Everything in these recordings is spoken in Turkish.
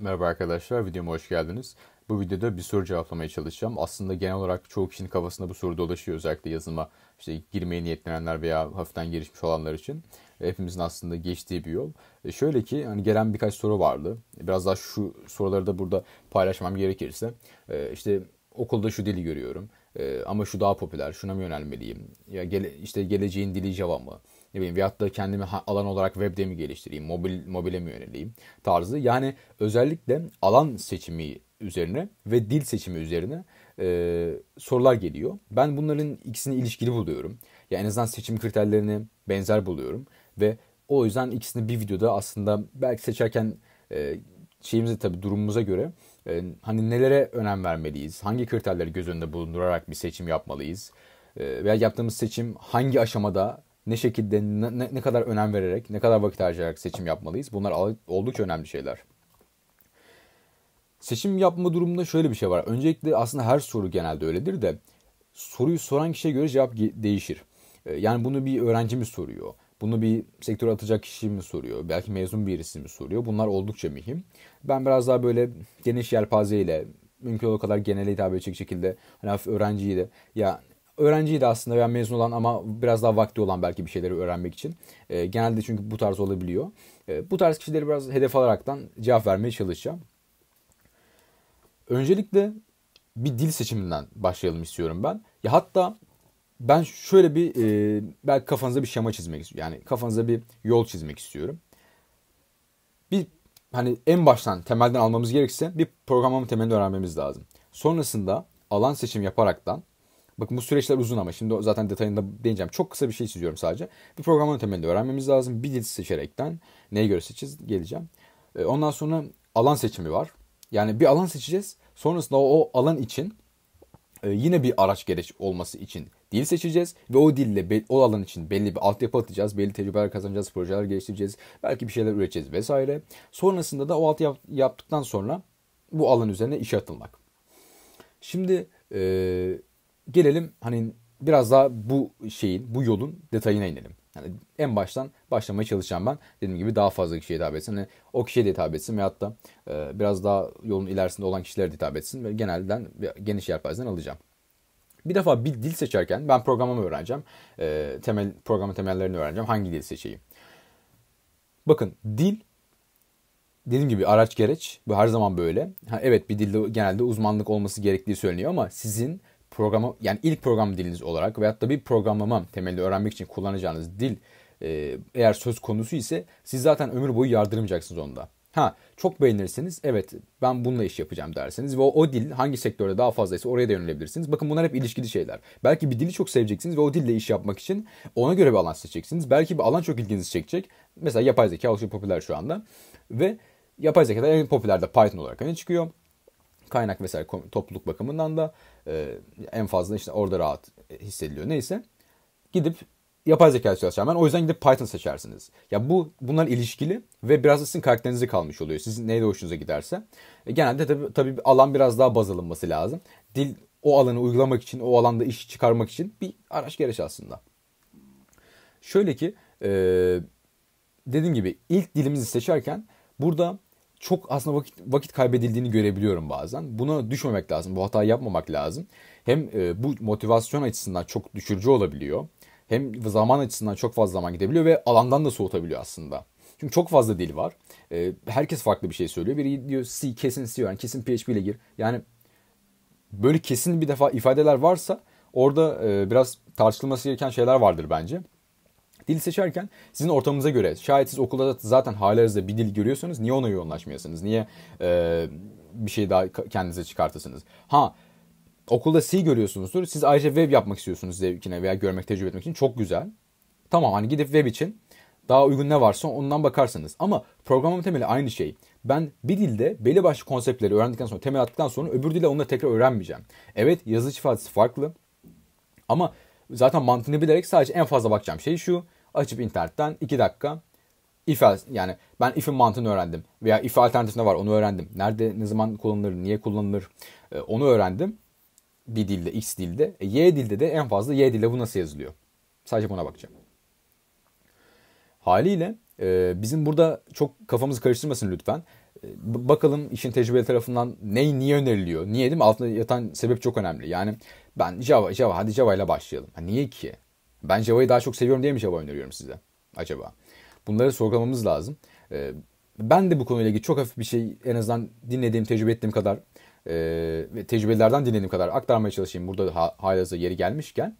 Merhaba arkadaşlar, videoma hoş geldiniz. Bu videoda bir soru cevaplamaya çalışacağım. Aslında genel olarak çoğu kişinin kafasında bu soru dolaşıyor özellikle yazılıma işte girmeye niyetlenenler veya hafiften gelişmiş olanlar için. Hepimizin aslında geçtiği bir yol. E şöyle ki hani gelen birkaç soru vardı. Biraz daha şu soruları da burada paylaşmam gerekirse. E işte okulda şu dili görüyorum. E ama şu daha popüler, şuna mı yönelmeliyim? Ya gele, işte geleceğin dili Java mı? Ne bileyim veyahut da kendimi alan olarak webde mi geliştireyim, mobil mobile mi yöneleyim tarzı. Yani özellikle alan seçimi üzerine ve dil seçimi üzerine e, sorular geliyor. Ben bunların ikisini ilişkili buluyorum. Yani en azından seçim kriterlerini benzer buluyorum ve o yüzden ikisini bir videoda aslında belki seçerken e, şeyimize tabii durumumuza göre e, hani nelere önem vermeliyiz, hangi kriterleri göz önünde bulundurarak bir seçim yapmalıyız e, veya yaptığımız seçim hangi aşamada ne şekilde, ne, ne kadar önem vererek, ne kadar vakit harcayarak seçim yapmalıyız. Bunlar oldukça önemli şeyler. Seçim yapma durumunda şöyle bir şey var. Öncelikle aslında her soru genelde öyledir de soruyu soran kişiye göre cevap değişir. Ee, yani bunu bir öğrenci mi soruyor? Bunu bir sektöre atacak kişi mi soruyor? Belki mezun birisi mi soruyor? Bunlar oldukça mühim. Ben biraz daha böyle geniş yelpazeyle mümkün olduğu kadar genele hitap edecek şekilde hani öğrenciyi de ya öğrenciydi aslında veya mezun olan ama biraz daha vakti olan belki bir şeyleri öğrenmek için. E, genelde çünkü bu tarz olabiliyor. E, bu tarz kişileri biraz hedef alaraktan cevap vermeye çalışacağım. Öncelikle bir dil seçiminden başlayalım istiyorum ben. Ya hatta ben şöyle bir e, belki kafanıza bir şema çizmek istiyorum. Yani kafanıza bir yol çizmek istiyorum. Bir hani en baştan temelden almamız gerekirse bir programlama temelini öğrenmemiz lazım. Sonrasında alan seçim yaparaktan Bakın bu süreçler uzun ama şimdi zaten detayında değineceğim. Çok kısa bir şey çiziyorum sadece. Bir programlama temelinde öğrenmemiz lazım. Bir dil seçerekten neye göre seçeceğiz geleceğim. Ee, ondan sonra alan seçimi var. Yani bir alan seçeceğiz. Sonrasında o, alan için e, yine bir araç gereç olması için dil seçeceğiz ve o dille o alan için belli bir altyapı atacağız, belli tecrübeler kazanacağız, projeler geliştireceğiz, belki bir şeyler üreteceğiz vesaire. Sonrasında da o altı yaptıktan sonra bu alan üzerine işe atılmak. Şimdi e, gelelim hani biraz daha bu şeyin, bu yolun detayına inelim. Yani en baştan başlamaya çalışacağım ben. Dediğim gibi daha fazla kişiye hitap etsin. Yani o kişiye de hitap etsin veyahut da e, biraz daha yolun ilerisinde olan kişilere de hitap etsin. Ve genelden geniş yelpazeden alacağım. Bir defa bir dil seçerken ben programımı öğreneceğim. E, temel programın temellerini öğreneceğim. Hangi dil seçeyim? Bakın dil dediğim gibi araç gereç. Bu her zaman böyle. Ha, evet bir dilde genelde uzmanlık olması gerektiği söyleniyor ama sizin programa yani ilk program diliniz olarak veyahut da bir programlama temelinde öğrenmek için kullanacağınız dil e, eğer söz konusu ise siz zaten ömür boyu yardırmayacaksınız onda. Ha çok beğenirseniz evet ben bununla iş yapacağım derseniz ve o, o dil hangi sektörde daha fazlaysa oraya da yönelebilirsiniz. Bakın bunlar hep ilişkili şeyler. Belki bir dili çok seveceksiniz ve o dille iş yapmak için ona göre bir alan seçeceksiniz. Belki bir alan çok ilginizi çekecek. Mesela yapay zeka oldukça popüler şu anda. Ve yapay zekada en popüler de Python olarak öne çıkıyor kaynak vesaire topluluk bakımından da e, en fazla işte orada rahat hissediliyor. Neyse gidip yapay zeka çalışacağım. O yüzden gidip Python seçersiniz. Ya bu bunlar ilişkili ve biraz da sizin karakterinize kalmış oluyor. Sizin neyde hoşunuza giderse. E, genelde tabii, tabii alan biraz daha baz alınması lazım. Dil o alanı uygulamak için, o alanda iş çıkarmak için bir araç gereç aslında. Şöyle ki e, dediğim gibi ilk dilimizi seçerken burada çok aslında vakit, vakit kaybedildiğini görebiliyorum bazen. Buna düşmemek lazım. Bu hatayı yapmamak lazım. Hem e, bu motivasyon açısından çok düşürücü olabiliyor. Hem zaman açısından çok fazla zaman gidebiliyor ve alandan da soğutabiliyor aslında. Çünkü çok fazla dil var. E, herkes farklı bir şey söylüyor. Biri diyor C kesin C yani kesin PHP ile gir. Yani böyle kesin bir defa ifadeler varsa orada e, biraz tartışılması gereken şeyler vardır bence. Dil seçerken sizin ortamınıza göre şayet siz okulda zaten halerinizde bir dil görüyorsanız niye ona yoğunlaşmayasınız? Niye e, bir şey daha kendinize çıkartasınız? Ha okulda C görüyorsunuzdur. Siz ayrıca web yapmak istiyorsunuz zevkine veya görmek, tecrübe etmek için. Çok güzel. Tamam hani gidip web için daha uygun ne varsa ondan bakarsınız. Ama programlama temeli aynı şey. Ben bir dilde belli başlı konseptleri öğrendikten sonra, temel attıktan sonra öbür dilde onları tekrar öğrenmeyeceğim. Evet yazı ifadesi farklı. Ama zaten mantığını bilerek sadece en fazla bakacağım şey şu açıp internetten 2 dakika if yani ben if'in mantığını öğrendim veya if alternatifinde var onu öğrendim. Nerede ne zaman kullanılır, niye kullanılır e, onu öğrendim. Bir dilde, X dilde. E, y dilde de en fazla Y dilde bu nasıl yazılıyor? Sadece buna bakacağım. Haliyle e, bizim burada çok kafamızı karıştırmasın lütfen. bakalım işin tecrübeli tarafından ne niye öneriliyor? Niye değil mi? Altında yatan sebep çok önemli. Yani ben Java, Java hadi Java ile başlayalım. Ha, niye ki? Ben Java'yı daha çok seviyorum diye mi Java öneriyorum size acaba? Bunları sorgulamamız lazım. Ee, ben de bu konuyla ilgili çok hafif bir şey en azından dinlediğim, tecrübe ettiğim kadar e, ve tecrübelerden dinlediğim kadar aktarmaya çalışayım. Burada ha, halihazırda yeri gelmişken.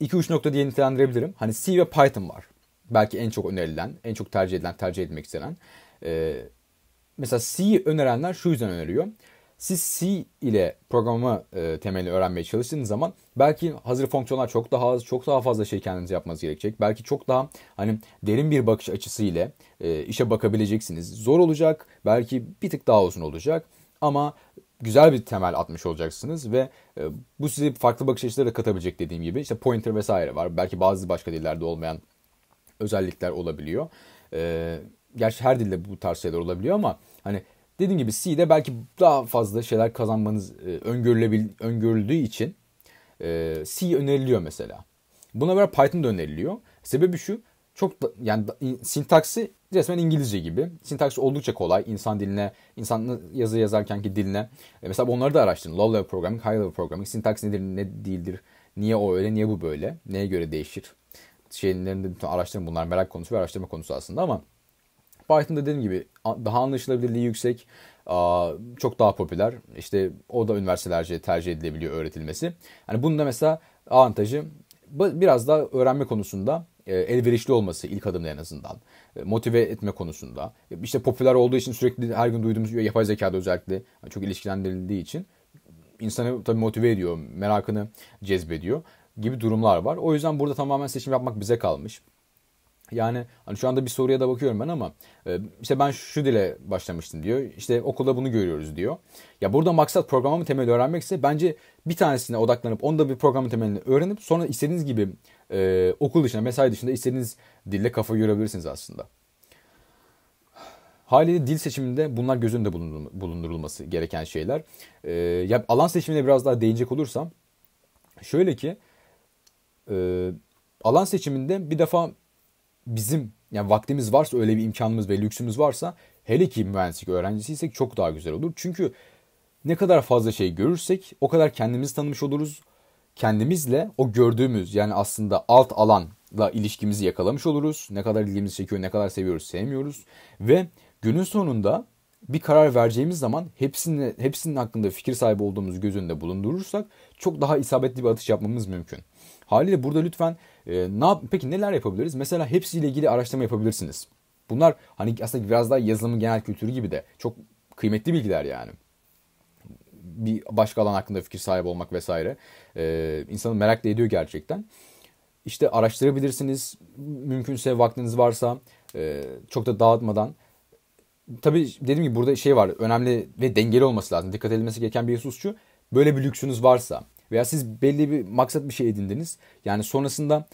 2-3 nokta diye nitelendirebilirim. Hani C ve Python var. Belki en çok önerilen, en çok tercih edilen, tercih edilmek istenen. Ee, mesela C önerenler şu yüzden öneriyor. Siz C ile programlama e, temelini öğrenmeye çalıştığınız zaman belki hazır fonksiyonlar çok daha az, çok daha fazla şey kendiniz yapmanız gerekecek. Belki çok daha hani derin bir bakış açısı ile e, işe bakabileceksiniz. Zor olacak, belki bir tık daha uzun olacak ama güzel bir temel atmış olacaksınız ve e, bu size farklı bakış açıları da katabilecek dediğim gibi. işte pointer vesaire var. Belki bazı başka dillerde olmayan özellikler olabiliyor. E, gerçi her dilde bu tarz şeyler olabiliyor ama hani dediğim gibi C'de belki daha fazla şeyler kazanmanız e, öngörülebil öngörüldüğü için e, C öneriliyor mesela. Buna göre Python da öneriliyor. Sebebi şu çok da, yani sintaksi resmen İngilizce gibi. Sintaksi oldukça kolay. İnsan diline, insan yazı yazarkenki diline. E mesela onları da araştırın. Low level programming, high level programming. Sintaks nedir, ne değildir? Niye o öyle, niye bu böyle? Neye göre değişir? Şeylerini de araştırın bunlar merak konusu ve araştırma konusu aslında ama Python dediğim gibi daha anlaşılabilirliği yüksek, çok daha popüler. İşte o da üniversitelerce tercih edilebiliyor öğretilmesi. Yani bunun da mesela avantajı biraz daha öğrenme konusunda e, elverişli olması ilk adımda en azından. E, motive etme konusunda. E, işte popüler olduğu için sürekli her gün duyduğumuz yapay zekada özellikle çok ilişkilendirildiği için insanı tabii motive ediyor, merakını cezbediyor gibi durumlar var. O yüzden burada tamamen seçim yapmak bize kalmış. Yani hani şu anda bir soruya da bakıyorum ben ama e, işte ben şu dile başlamıştım diyor. İşte okulda bunu görüyoruz diyor. Ya burada maksat programlama temeli öğrenmekse bence bir tanesine odaklanıp onda bir programlama temelini öğrenip sonra istediğiniz gibi e, okul dışında, mesai dışında istediğiniz dille kafa görebilirsiniz aslında. Haliyle dil seçiminde bunlar göz önünde bulundurulması gereken şeyler. E, ya alan seçimine biraz daha değinecek olursam şöyle ki e, alan seçiminde bir defa bizim yani vaktimiz varsa öyle bir imkanımız ve lüksümüz varsa hele ki mühendislik öğrencisiysek çok daha güzel olur. Çünkü ne kadar fazla şey görürsek o kadar kendimizi tanımış oluruz. Kendimizle o gördüğümüz yani aslında alt alanla ilişkimizi yakalamış oluruz. Ne kadar ilgimizi çekiyor, ne kadar seviyoruz, sevmiyoruz. Ve günün sonunda bir karar vereceğimiz zaman hepsinin, hepsinin hakkında fikir sahibi olduğumuz göz önünde bulundurursak çok daha isabetli bir atış yapmamız mümkün. Haliyle burada lütfen e, ne yap peki neler yapabiliriz? Mesela hepsiyle ilgili araştırma yapabilirsiniz. Bunlar hani aslında biraz daha yazılımın genel kültürü gibi de çok kıymetli bilgiler yani. Bir başka alan hakkında fikir sahibi olmak vesaire. Ee, insanı merak da ediyor gerçekten. İşte araştırabilirsiniz. Mümkünse vaktiniz varsa e, çok da dağıtmadan. Tabii dediğim gibi burada şey var. Önemli ve dengeli olması lazım. Dikkat edilmesi gereken bir husus şu. Böyle bir lüksünüz varsa veya siz belli bir maksat bir şey edindiniz. Yani sonrasında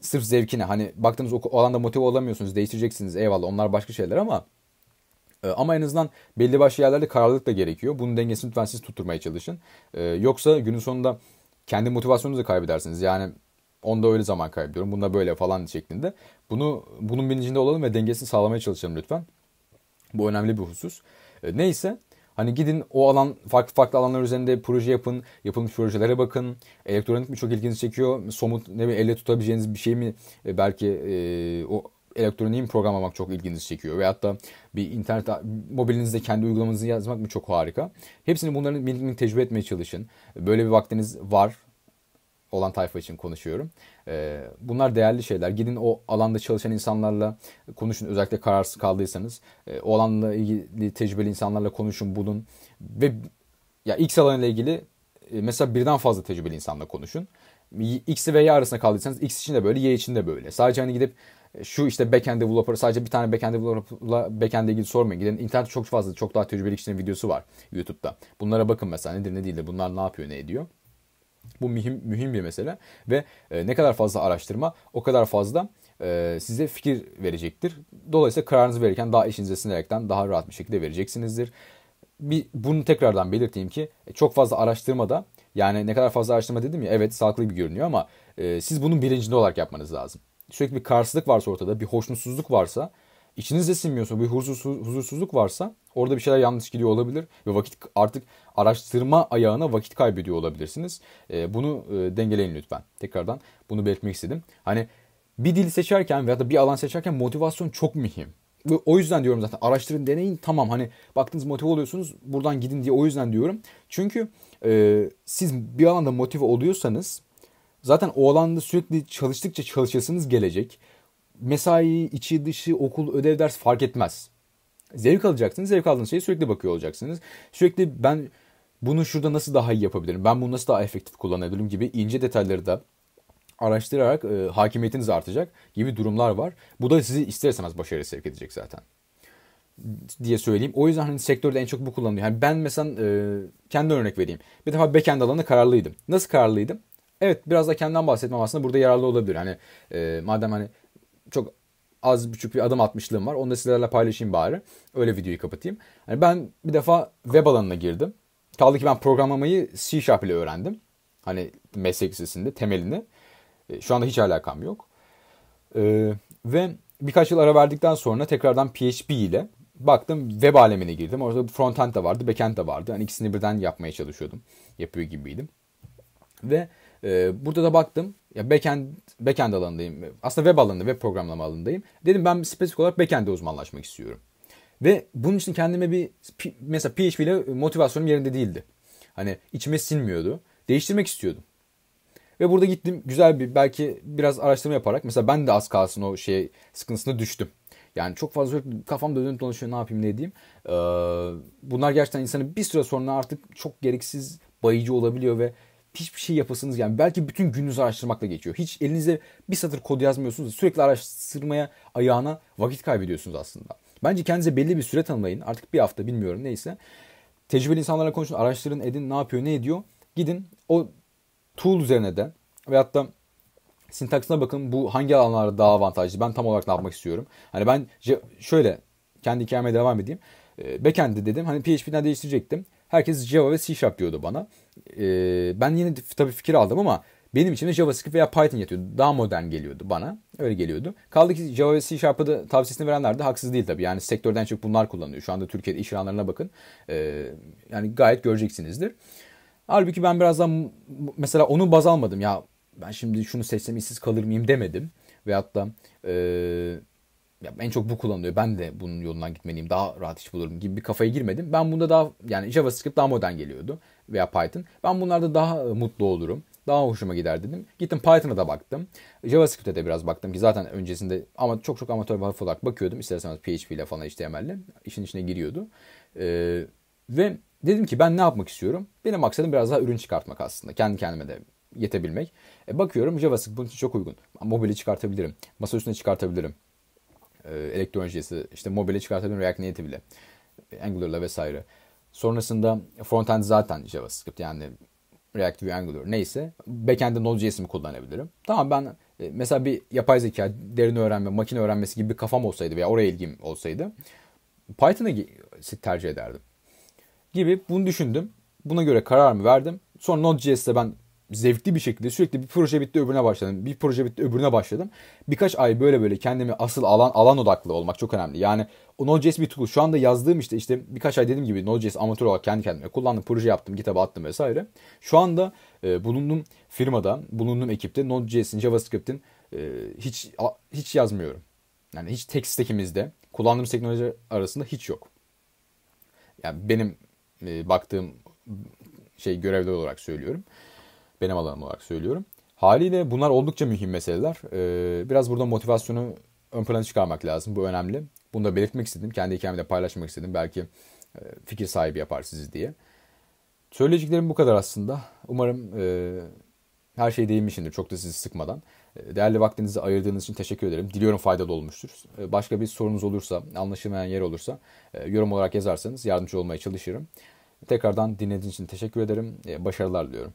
sırf zevkine hani baktınız o, o alanda motive olamıyorsunuz değiştireceksiniz eyvallah onlar başka şeyler ama e, ama en azından belli başlı yerlerde kararlılık da gerekiyor. Bunun dengesini lütfen siz tutturmaya çalışın. E, yoksa günün sonunda kendi motivasyonunuzu da kaybedersiniz. Yani onda öyle zaman kaybediyorum. Bunda böyle falan şeklinde. Bunu bunun bilincinde olalım ve dengesini sağlamaya çalışalım lütfen. Bu önemli bir husus. E, neyse Hani gidin o alan farklı farklı alanlar üzerinde proje yapın, yapılmış projelere bakın. Elektronik mi çok ilginizi çekiyor? Somut ne bir elle tutabileceğiniz bir şey mi e, belki e, o elektroniği mi programlamak çok ilginizi çekiyor? Veyahut da bir internet mobilinizde kendi uygulamanızı yazmak mı çok harika? Hepsini bunların minik tecrübe etmeye çalışın. Böyle bir vaktiniz var olan tayfa için konuşuyorum. Ee, bunlar değerli şeyler. Gidin o alanda çalışan insanlarla konuşun. Özellikle kararsız kaldıysanız. E, o alanla ilgili tecrübeli insanlarla konuşun, bulun. Ve ya X alanıyla ilgili e, mesela birden fazla tecrübeli insanla konuşun. X ve Y arasında kaldıysanız X için de böyle, Y için de böyle. Sadece hani gidip e, şu işte backend developer sadece bir tane backend developer'la backend'e ilgili sormayın. Gidin internette çok fazla çok daha tecrübeli kişilerin videosu var YouTube'da. Bunlara bakın mesela nedir ne değildir bunlar ne yapıyor ne ediyor. Bu mühim, mühim bir mesele ve e, ne kadar fazla araştırma o kadar fazla e, size fikir verecektir. Dolayısıyla kararınızı verirken daha işinize sinerekten daha rahat bir şekilde vereceksinizdir. Bir, bunu tekrardan belirteyim ki e, çok fazla araştırma da yani ne kadar fazla araştırma dedim ya evet sağlıklı bir görünüyor ama e, siz bunun bilincinde olarak yapmanız lazım. Sürekli bir kararsızlık varsa ortada bir hoşnutsuzluk varsa içinizde sinmiyorsa, bir huzursuz, huzursuzluk varsa orada bir şeyler yanlış gidiyor olabilir ve vakit artık araştırma ayağına vakit kaybediyor olabilirsiniz. E, bunu e, dengeleyin lütfen. Tekrardan bunu belirtmek istedim. Hani bir dil seçerken veya da bir alan seçerken motivasyon çok mühim. O yüzden diyorum zaten araştırın deneyin tamam hani baktınız motive oluyorsunuz buradan gidin diye o yüzden diyorum. Çünkü e, siz bir alanda motive oluyorsanız zaten o alanda sürekli çalıştıkça çalışasınız gelecek. Mesai, içi dışı, okul, ödev, ders fark etmez. Zevk alacaksınız. Zevk aldığınız şeye sürekli bakıyor olacaksınız. Sürekli ben bunu şurada nasıl daha iyi yapabilirim? Ben bunu nasıl daha efektif kullanabilirim gibi ince detayları da araştırarak e, hakimiyetiniz artacak gibi durumlar var. Bu da sizi ister istemez başarıya sevk edecek zaten diye söyleyeyim. O yüzden hani sektörde en çok bu kullanılıyor. Yani ben mesela e, kendi örnek vereyim. Bir defa backend alanında kararlıydım. Nasıl kararlıydım? Evet biraz da kendimden bahsetmem aslında burada yararlı olabilir. Hani e, madem hani çok az buçuk bir adım atmışlığım var. Onu da sizlerle paylaşayım bari. Öyle videoyu kapatayım. Yani ben bir defa web alanına girdim. Kaldı ki ben programlamayı C Sharp ile öğrendim. Hani meslek lisesinde temelini. E, şu anda hiç alakam yok. E, ve birkaç yıl ara verdikten sonra tekrardan PHP ile baktım web alemine girdim. Orada frontend de vardı, backend de vardı. Hani ikisini birden yapmaya çalışıyordum. Yapıyor gibiydim. Ve e, burada da baktım. Ya backend, backend alanındayım. Aslında web alanında, web programlama alanındayım. Dedim ben spesifik olarak backend'e uzmanlaşmak istiyorum. Ve bunun için kendime bir mesela PHP ile motivasyonum yerinde değildi. Hani içime sinmiyordu. Değiştirmek istiyordum. Ve burada gittim güzel bir belki biraz araştırma yaparak mesela ben de az kalsın o şey sıkıntısına düştüm. Yani çok fazla kafam dönüp dolaşıyor ne yapayım ne diyeyim. Ee, bunlar gerçekten insanı bir süre sonra artık çok gereksiz bayıcı olabiliyor ve hiçbir şey yapasınız yani belki bütün gününüzü araştırmakla geçiyor. Hiç elinizde bir satır kod yazmıyorsunuz. Sürekli araştırmaya ayağına vakit kaybediyorsunuz aslında. Bence kendinize belli bir süre tanımlayın. Artık bir hafta bilmiyorum neyse. Tecrübeli insanlarla konuşun, araştırın, edin, ne yapıyor, ne ediyor. Gidin o tool üzerine de veyahut da sintaksına bakın bu hangi alanlarda daha avantajlı. Ben tam olarak ne yapmak istiyorum. Hani ben şöyle kendi hikayeme devam edeyim. Ee, backend'de dedim hani PHP'den değiştirecektim. Herkes Java ve C Sharp diyordu bana. Ee, ben yine tabii fikir aldım ama benim için de JavaScript veya Python yatıyordu. Daha modern geliyordu bana. Öyle geliyordu. Kaldı ki Java ve C Sharp'ı da tavsiyesini verenler de haksız değil tabii. Yani sektörden çok bunlar kullanılıyor. Şu anda Türkiye'de iş ilanlarına bakın. Ee, yani gayet göreceksinizdir. Halbuki ben biraz daha mesela onu baz almadım. Ya ben şimdi şunu seçsem işsiz kalır mıyım demedim. Veyahut da e, ya en çok bu kullanılıyor. Ben de bunun yolundan gitmeliyim. Daha rahat iş bulurum gibi bir kafaya girmedim. Ben bunda daha yani JavaScript daha modern geliyordu veya Python. Ben bunlarda daha mutlu olurum. Daha hoşuma gider dedim. Gittim Python'a da baktım. JavaScript'e de biraz baktım ki zaten öncesinde ama çok çok amatör hafif olarak bakıyordum. İsterseniz PHP ile falan HTML'le işin içine giriyordu. Ee, ve dedim ki ben ne yapmak istiyorum? Benim maksadım biraz daha ürün çıkartmak aslında. Kendi kendime de yetebilmek. E, bakıyorum JavaScript bunun için çok uygun. Mobile çıkartabilirim. Masa üstüne çıkartabilirim. E, elektronikçesi işte mobile çıkartabilirim React Native ile. Angular'la vesaire. Sonrasında frontend zaten JavaScript yani React Vue Angular neyse. Backend'de Node.js'imi kullanabilirim. Tamam ben e, mesela bir yapay zeka, derin öğrenme, makine öğrenmesi gibi bir kafam olsaydı veya oraya ilgim olsaydı Python'ı tercih ederdim. Gibi bunu düşündüm. Buna göre kararımı verdim. Sonra Node.js'te ben zevkli bir şekilde sürekli bir proje bitti öbürüne başladım. Bir proje bitti öbürüne başladım. Birkaç ay böyle böyle kendimi asıl alan alan odaklı olmak çok önemli. Yani o Node.js bir tool. Şu anda yazdığım işte işte birkaç ay dediğim gibi Node.js amatör olarak kendi kendime kullandım. Proje yaptım, GitHub'a attım vesaire. Şu anda e, bulunduğum firmada, bulunduğum ekipte Node.js'in, JavaScript'in e, hiç a, hiç yazmıyorum. Yani hiç tek stack'imizde kullandığımız teknoloji arasında hiç yok. Yani benim e, baktığım şey görevli olarak söylüyorum. Benim alanım olarak söylüyorum. Haliyle bunlar oldukça mühim meseleler. Ee, biraz burada motivasyonu ön plana çıkarmak lazım. Bu önemli. Bunu da belirtmek istedim. Kendi hikayemi de paylaşmak istedim. Belki e, fikir sahibi yapar sizi diye. Söyleyeceklerim bu kadar aslında. Umarım e, her şey değinmişimdir. Çok da sizi sıkmadan. E, değerli vaktinizi ayırdığınız için teşekkür ederim. Diliyorum faydalı olmuştur. Başka bir sorunuz olursa, anlaşılmayan yer olursa yorum olarak yazarsanız yardımcı olmaya çalışırım. Tekrardan dinlediğiniz için teşekkür ederim. Başarılar diliyorum.